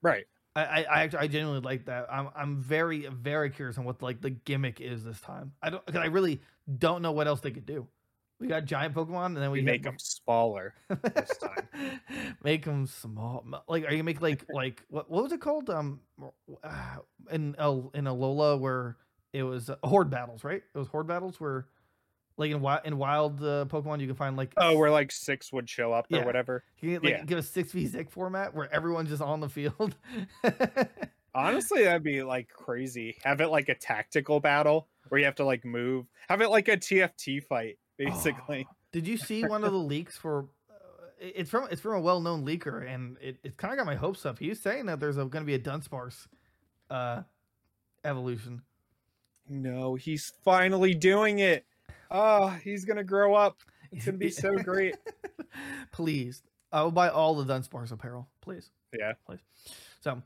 right. I, I, I actually I genuinely like that. I'm I'm very very curious on what like the gimmick is this time. I don't cause I really don't know what else they could do. We got giant Pokemon, and then we We make them smaller. this time. make them small. Like, are you make like like what what was it called? Um, uh, in El, in Alola where it was uh, horde battles, right? It was horde battles where, like in wild in wild uh, Pokemon, you can find like Oh, where like six would show up or Yeah. whatever. you can, like yeah. give a six v six format where everyone's just on the field. Honestly, that'd be like crazy. Have it like a tactical battle where you have to like move. Have it like a TFT fight, basically. Oh, did you see one of the leaks for? Uh, it's from it's from a well known leaker, and it, it kind of got my hopes up. He was saying that there's going to be a Dunsparce uh, evolution. No, he's finally doing it. Oh, he's gonna grow up. It's gonna be so great. please, I will buy all the Dunsparce apparel, please. Yeah. please. So,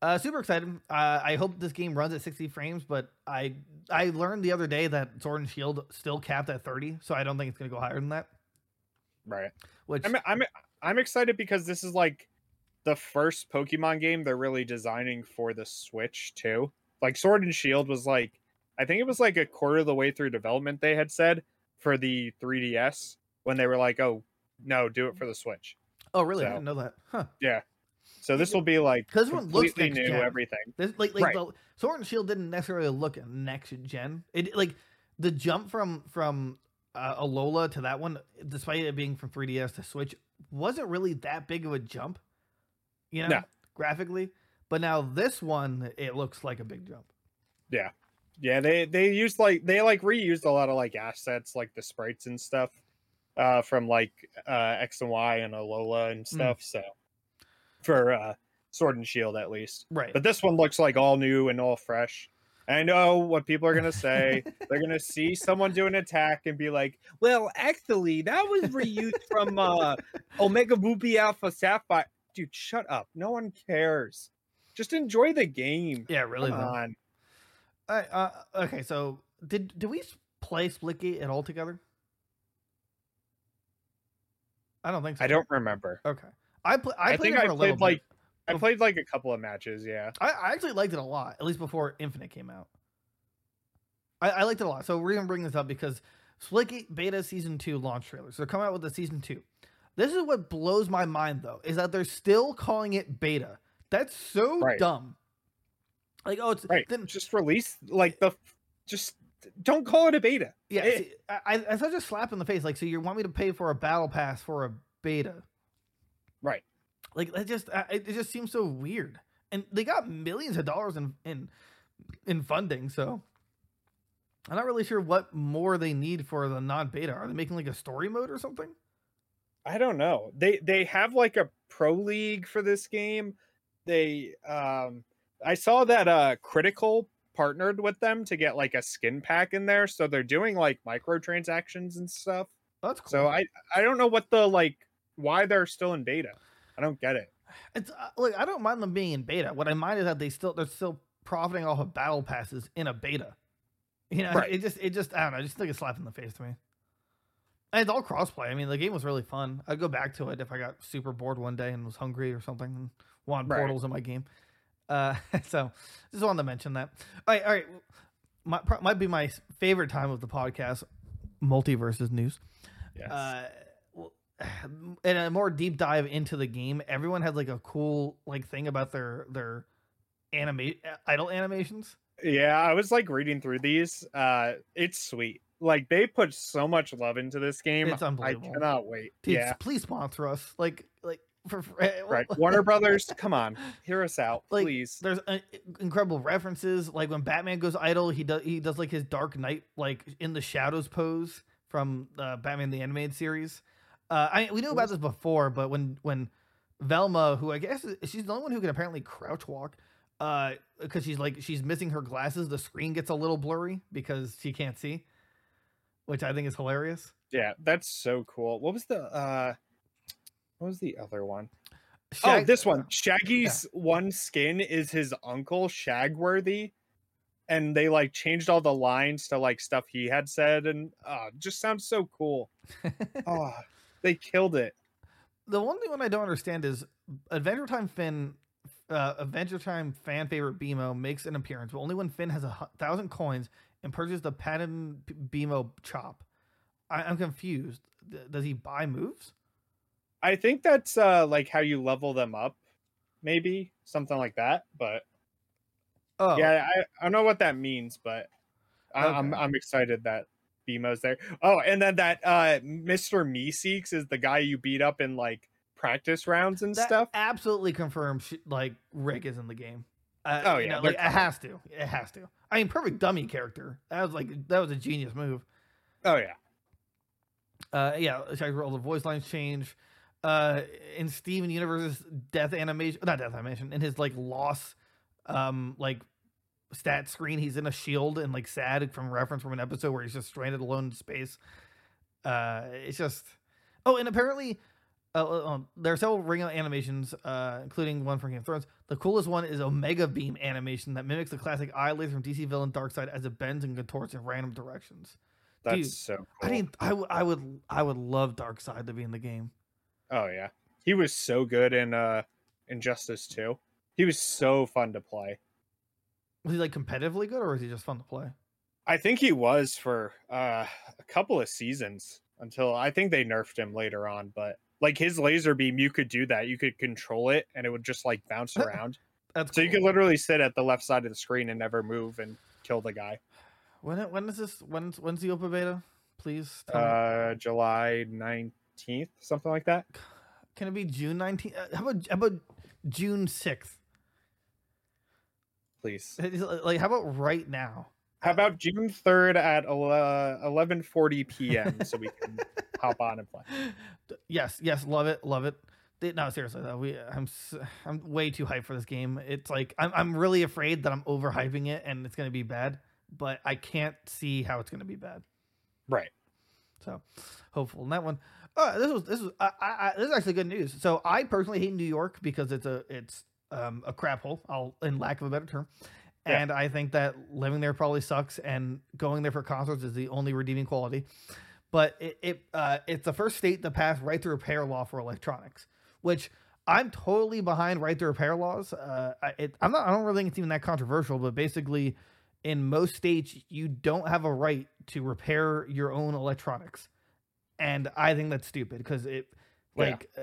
uh, super excited. Uh, I hope this game runs at 60 frames, but I I learned the other day that Sword and Shield still capped at 30, so I don't think it's gonna go higher than that. Right. Which I'm I'm I'm excited because this is like the first Pokemon game they're really designing for the Switch too. Like Sword and Shield was like I think it was like a quarter of the way through development they had said for the 3DS when they were like, "Oh, no, do it for the Switch." oh really? I didn't know that. Huh? So this will be like 'Cause this one looks completely next new gen. everything. This like like Right. the Sword and Shield didn't necessarily look next gen. It like the jump from from uh, Alola to that one, despite it being from 3DS to Switch, wasn't really that big of a jump. You know, No. graphically. But now this one, it looks like a big jump. Yeah, Yeah, they they used like they like reused a lot of like assets like the sprites and stuff uh from like uh X and Y and Alola and stuff. So for uh Sword and Shield at least. Right. But this one looks like all new and all fresh. I know what people are gonna say. They're gonna see someone do an attack and be like, "Well, actually, that was reused from uh, Omega Ruby Alpha Sapphire." Dude, shut up. No one cares. Just enjoy the game. yeah, really. Come on. Uh, okay, so did did we play Splitgate at all together? I don't think so. I don't remember. Okay. I pl- I, I played think it for I a little played, like- bit. I played like a couple of matches. Yeah. I, I actually liked it a lot, at least before Infinite came out. I, I liked it a lot. So we're gonna bring this up because Splitgate Beta Season Two launch trailers. So they're coming out with the Season Two. This is what blows my mind though, is that they're still calling it beta. That's so Right. dumb. Like, oh, it's Right. then Just release like the. Just don't call it a beta. yeah. Eh. see, I, I, I such a slap in the face. Like, so you want me to pay for a battle pass for a beta? Right. Like it just it, it just seems so weird. And they got millions of dollars in in in funding, so I'm not really sure what more they need for the non-beta. Are they making like a story mode or something? I don't know. They they have like a pro league for this game. They um I saw that uh Critical partnered with them to get like a skin pack in there, so they're doing like microtransactions and stuff. That's cool. So I I don't know what the like why they're still in beta. I don't get it. it's uh, look, I don't mind them being in beta. What I mind is that they still they're still profiting off of battle passes in a beta. You know, Right. it just it just I don't know, just like a slap in the face to me. And it's all crossplay. I mean, the game was really fun. I'd go back to it if I got super bored one day and was hungry or something and wanted Right. portals in my game. Uh, so just wanted to mention that. All right, all right. My, pro- might be my favorite time of the podcast, MultiVersus news. Yes. Uh, and a more deep dive into the game, everyone has like a cool like thing about their their animate idle animations. yeah, I was like reading through these. Uh it's sweet. Like they put so much love into this game. It's unbelievable. I cannot wait. Dude, yeah. please sponsor us. Like like for, for Right. Warner Brothers, come on. Hear us out, Like, please. There's uh, incredible references. Like when Batman goes idle, he does he does like his Dark Knight like in the shadows pose from uh, Batman the animated series. Uh, I we knew about this before, but when when Velma, who I guess she's the only one who can apparently crouch walk, uh, because she's like she's missing her glasses. The screen gets a little blurry because she can't see, which I think is hilarious. Yeah, that's so cool. What was the uh what was the other one? oh, this one. Shaggy's one skin is his uncle Shagworthy. And they like changed all the lines to like stuff he had said and uh just sounds so cool. oh, they killed it. the one thing I don't understand is Adventure Time Finn, uh, Adventure Time fan favorite BMO makes an appearance, but only when Finn has a thousand coins and purchases the patent B- BMO chop. I, I'm confused. Does he buy moves? I think that's uh like how you level them up, maybe something like that. But Oh, Yeah, I, I don't know what that means, but I, I'm I'm excited that BMO's there. Oh, and then that uh Mr. Meeseeks is the guy you beat up in like practice rounds and that stuff. absolutely confirms like Rick is in the game. Uh, Oh, you yeah, know, like it has to. It has to. I mean, perfect dummy character. That was like that was a genius move. Oh yeah. Uh, yeah, check all the voice lines change. Uh, in Steven Universe's death animation, not death animation, in his like loss, um, like stat screen, he's in a shield and like sad from reference from an episode where he's just stranded alone in space. Uh, it's just oh, and apparently, uh, uh, um, there are several ring animations, uh, including one from Game of Thrones. The coolest one is Omega Beam animation that mimics the classic eye laser from DC villain Darkseid as it bends and contorts in random directions. That's Dude, so cool. I didn't. I, w- I would. I would love Darkseid to be in the game. Oh yeah. He was so good in uh Injustice 2. He was so fun to play. Was he like competitively good, or is he just fun to play? I think he was for uh, a couple of seasons until I think they nerfed him later on. But like his laser beam, you could do that. You could control it, and it would just like bounce around. That's so you cool. could literally sit at the left side of the screen and never move and kill the guy. When it- when is this? When's when's the open beta? Please. Tell me. Uh, July nineteenth, something like that. Can it be June nineteenth? Uh, how about how about June sixth? Please. Like how about right now? How about June third at eleven forty p.m. so we can hop on and play. Yes, yes, love it, love it. No, seriously though, we I'm s- I'm way too hyped for this game. It's like I'm I'm really afraid that I'm overhyping it and it's gonna be bad, but I can't see how it's gonna be bad. Right. So hopeful in that one. Uh, this was this was I, I, I, this is actually good news. So I personally hate New York because it's a it's um, a crap hole. I'll in lack of a better term. Yeah. And I think that living there probably sucks, and going there for concerts is the only redeeming quality. But it, it uh, it's the first state to pass right to repair law for electronics, which I'm totally behind right to repair laws. Uh, I, it, I'm not. I don't really think it's even that controversial. But basically, in most states, you don't have a right to repair your own electronics, and I think that's stupid because it, Yeah. like, uh,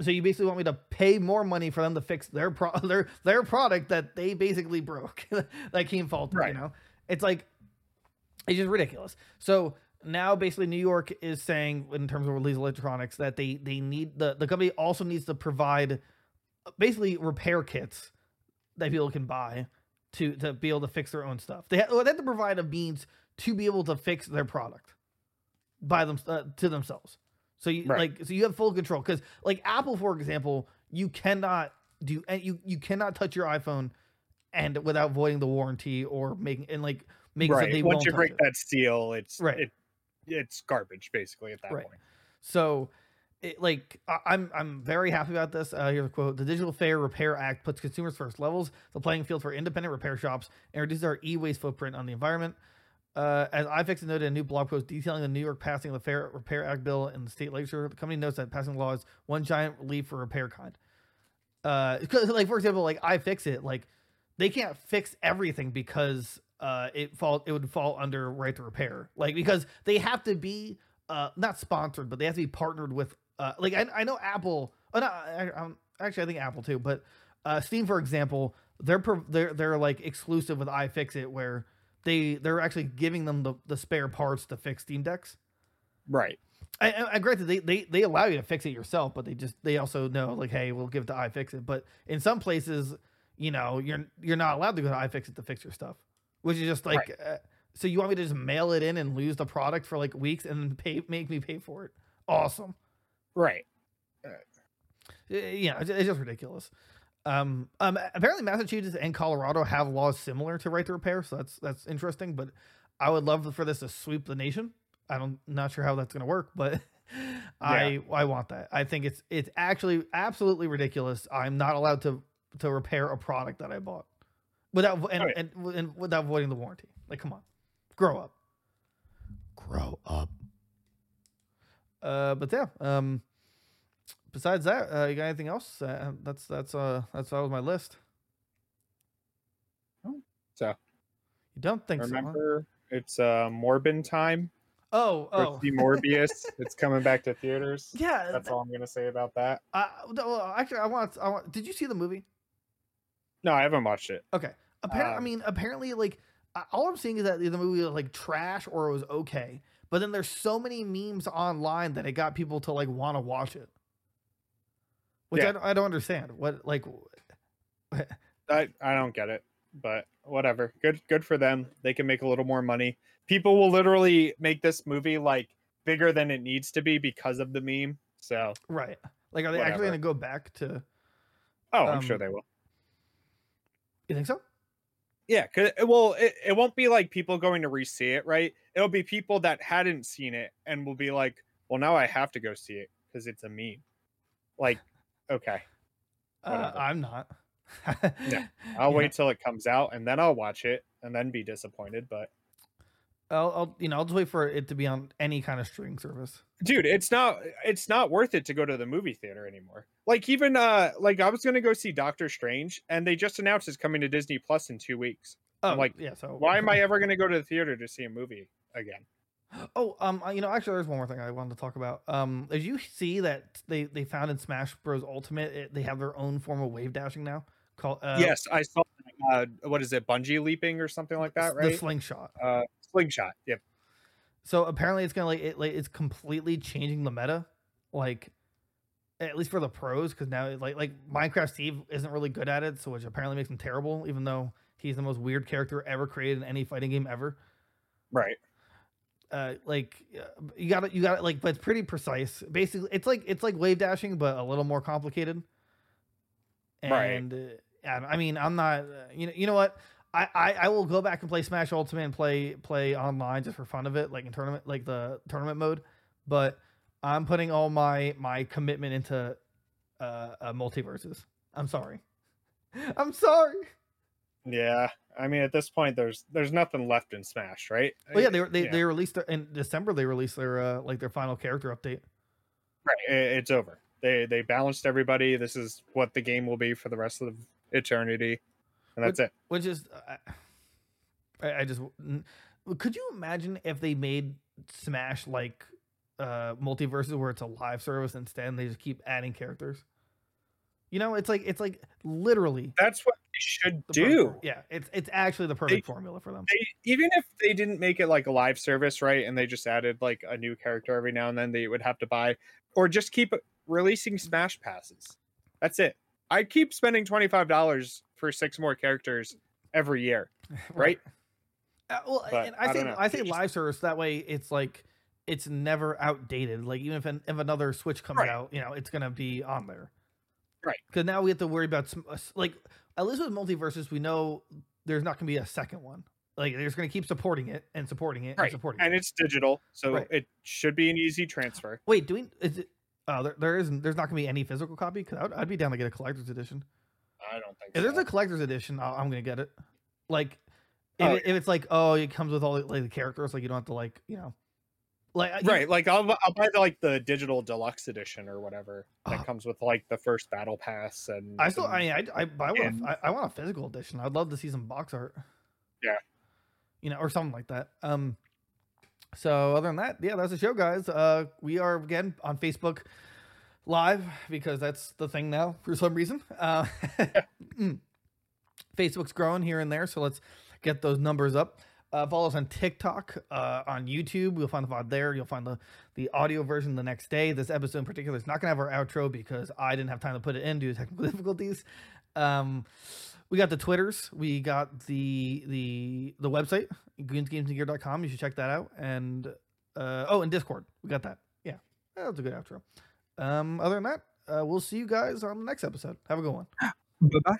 so you basically want me to pay more money for them to fix their pro their their product that they basically broke, that came faulted. Right. You know, it's like it's just ridiculous. So now basically New York is saying in terms of these electronics that they they need the the company also needs to provide uh, basically repair kits that people can buy to to be able to fix their own stuff. They, ha- well, they have to provide a means to be able to fix their product by them uh, to themselves. So you Right. like so you have full control because like Apple for example, you cannot do and you you cannot touch your iPhone and without voiding the warranty or making and like making so right. they Once you break it. that seal, it's Right. It, it's garbage basically at that Right. point. So, it, like, I'm I'm very happy about this. Uh, here's a quote: "The Digital Fair Repair Act puts consumers first, levels the playing field for independent repair shops, and reduces our e-waste footprint on the environment." Uh, as iFix noted in a new blog post detailing the New York passing of the Fair Repair Act bill in the state legislature, the company notes that passing the law is one giant relief for repair kind. Uh, like for example, like iFixit, like they can't fix everything because uh it fall it would fall under right to repair, like because they have to be uh not sponsored, but they have to be partnered with uh like I, I know Apple. Oh no, I, I'm, actually I think Apple too, but uh Steam for example, they're they're they're like exclusive with iFixit where they they're actually giving them the, the spare parts to fix Steam decks. Right. I, I, granted they, they they allow you to fix it yourself, but they just they also know like, hey, we'll give it to iFixit. But in some places, you know, you're you're not allowed to go to iFixit to fix your stuff, which is just like, uh, so you want me to just mail it in and lose the product for like weeks and pay make me pay for it? Awesome. Right. Uh, Yeah, it's, it's just ridiculous. Um, um, apparently Massachusetts and Colorado have laws similar to right to repair, so that's that's interesting. But I would love for this to sweep the nation. I'm not sure how that's gonna work, but I I want that. I think it's it's actually absolutely ridiculous. I'm not allowed to to repair a product that I bought without and, Right. and, and without voiding the warranty. Like, come on, grow up, grow up. Uh, but yeah. Um, besides that, uh, you got anything else? Uh, that's that's uh that's that was my list. So You don't think so? huh? remember, it's uh Morbin time. Oh, Oh. oh, Morbius. it's coming back to theaters. yeah. That's all I'm gonna say about that. I, well, actually, I want, I want. Did you see the movie? No, I haven't watched it. Okay, Apparently, I Um, mean, apparently, like all I'm seeing is that the movie was like trash or it was okay. But then there's so many memes online that it got people to like want to watch it, which Yeah. I, don't, I don't understand. What like I I don't get it, but whatever. Good good for them. They can make a little more money. People will literally make this movie like bigger than it needs to be because of the meme. So, right? Like, are they actually going to go back to? oh, I'm sure Um, they will. You think so? Yeah, cause well, it, it won't be like people going to re-see it, right? It'll be people that hadn't seen it and will be like, "Well, now I have to go see it because it's a meme." Like, okay, Uh, I'm not. Yeah, I'll Yeah. wait till it comes out and then I'll watch it and then be disappointed. But I'll, I'll you know I'll just wait for it to be on any kind of streaming service. dude it's not it's not worth it to go to the movie theater anymore like even uh like i was gonna go see doctor strange and they just announced it's coming to disney plus in two weeks Oh, I'm like, yeah. So why am i ever gonna go to the theater to see a movie again Oh, um, you know, actually, there's one more thing I wanted to talk about. Um, did you see that they they found in Smash Bros. Ultimate it, they have their own form of wave dashing now called uh, yes i saw uh what is it bungee leaping or something like that right? the slingshot. uh slingshot yep So apparently, it's gonna like it like it's completely changing the meta, like at least for the pros, because now like like Minecraft Steve isn't really good at it, so which apparently makes him terrible, even though he's the most weird character ever created in any fighting game ever. right uh like uh, you got to you got to like but it's pretty precise. Basically it's like it's like wave dashing but a little more complicated. Right. and uh, i mean i'm not uh, you know you know what? I, I i will go back and play smash ultimate and play play online just for fun of it like in tournament like the tournament mode. But i'm putting all my my commitment into uh, uh MultiVersus. I'm sorry. I'm sorry yeah i mean at this point there's there's nothing left in smash right? Well yeah they were- they, Yeah. they released their, in december they released their uh like their final character update. Right it's over. They they balanced everybody. This is what the game will be for the rest of eternity and that's it. which is I, I just could you imagine if they made smash like uh MultiVersus where it's a live service instead and they just keep adding characters you know it's like it's like literally that's what they should the do perfect- yeah it's it's actually the perfect formula for them they, even if they didn't make it like a live service, right, and they just added like a new character every now and then they would have to buy, or just keep releasing Smash passes. That's it. I keep spending twenty five dollars for six more characters every year, right? Uh, well, But and I, I say. I say live service that way. It's like it's never outdated. Like even if an, if another Switch comes Right. out, you know, it's gonna be on there. Right. Because now we have to worry about uh, like at least with MultiVersus, we know there's not gonna be a second one. Like they're just gonna keep supporting it and supporting it and supporting And it. it's digital, so Right. it should be an easy transfer. Wait, doing is it? Oh, there, there isn't. There's not gonna be any physical copy. Because I'd, I'd be down to get a collector's edition. I don't think If there's a collector's edition, I'll, I'm gonna get it. Like, if, Oh, it, if it's like, oh, it comes with all the, like the characters, like you don't have to like, you know, like uh, right. Like I'll I'll buy the, like the digital deluxe edition or whatever that Ah. comes with like the first battle pass and I still, and- I mean, I, I, I want, and- a, I, I want a physical edition. I'd love to see some box art. Yeah. You know, or something like that. Um. So other than that, yeah, that's the show, guys. Uh, we are again on Facebook live because that's the thing now for some reason. Uh, mm. Facebook's growing here and there, so let's get those numbers up. Uh, follow us on TikTok, uh, on YouTube. You'll find the VOD there. You'll find the, the audio version the next day. This episode in particular is not going to have our outro because I didn't have time to put it in due to technical difficulties. Um, we got the Twitters. We got the the the website, goonsgamesandgear.com. You should check that out. And uh, oh, and Discord. We got that. Yeah, that's a good outro. Um, other than that, uh, we'll see you guys on the next episode. Have a good one. Bye bye.